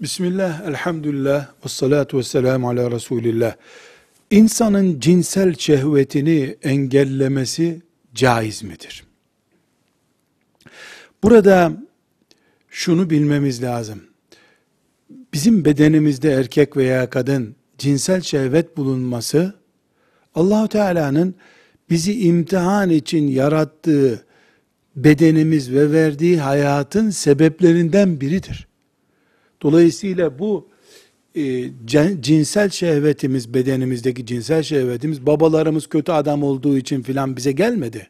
Bismillah, elhamdülillah, ve salatu ve selamu ala Resulillah. İnsanın cinsel şehvetini engellemesi caiz midir? Burada şunu bilmemiz lazım. Bizim bedenimizde erkek veya kadın cinsel şehvet bulunması Allahu Teala'nın bizi imtihan için yarattığı bedenimiz ve verdiği hayatın sebeplerinden biridir. Dolayısıyla bu e, cinsel şehvetimiz, bedenimizdeki cinsel şehvetimiz, babalarımız kötü adam olduğu için filan bize gelmedi.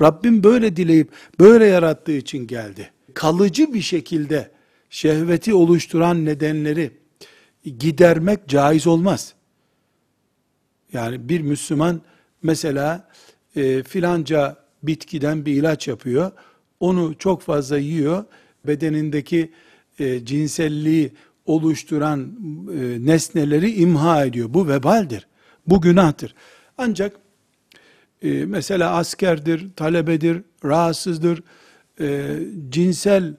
Rabbim böyle dileyip, böyle yarattığı için geldi. Kalıcı bir şekilde şehveti oluşturan nedenleri gidermek caiz olmaz. Yani bir Müslüman mesela e, filanca bitkiden bir ilaç yapıyor, onu çok fazla yiyor, bedenindeki e, cinselliği oluşturan e, nesneleri imha ediyor. Bu vebaldir. Bu günahtır. Ancak e, mesela askerdir, talebedir, rahatsızdır, e, cinsel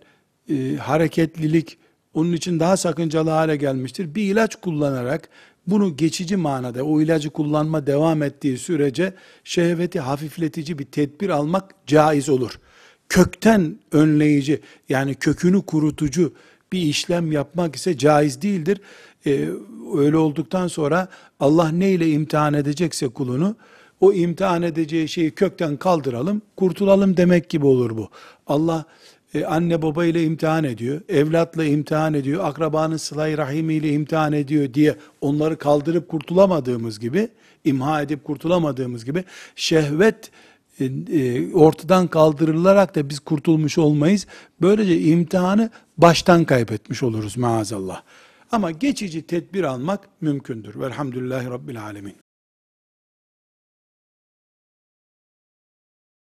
e, hareketlilik onun için daha sakıncalı hale gelmiştir. Bir ilaç kullanarak bunu geçici manada o ilacı kullanma devam ettiği sürece şehveti hafifletici bir tedbir almak caiz olur kökten önleyici yani kökünü kurutucu bir işlem yapmak ise caiz değildir. Ee, öyle olduktan sonra Allah ne ile imtihan edecekse kulunu o imtihan edeceği şeyi kökten kaldıralım, kurtulalım demek gibi olur bu. Allah e, anne baba ile imtihan ediyor, evlatla imtihan ediyor, akrabanın sıla rahimiyle imtihan ediyor diye onları kaldırıp kurtulamadığımız gibi, imha edip kurtulamadığımız gibi şehvet ortadan kaldırılarak da biz kurtulmuş olmayız. Böylece imtihanı baştan kaybetmiş oluruz maazallah. Ama geçici tedbir almak mümkündür. Velhamdülillahi Rabbil Alemin.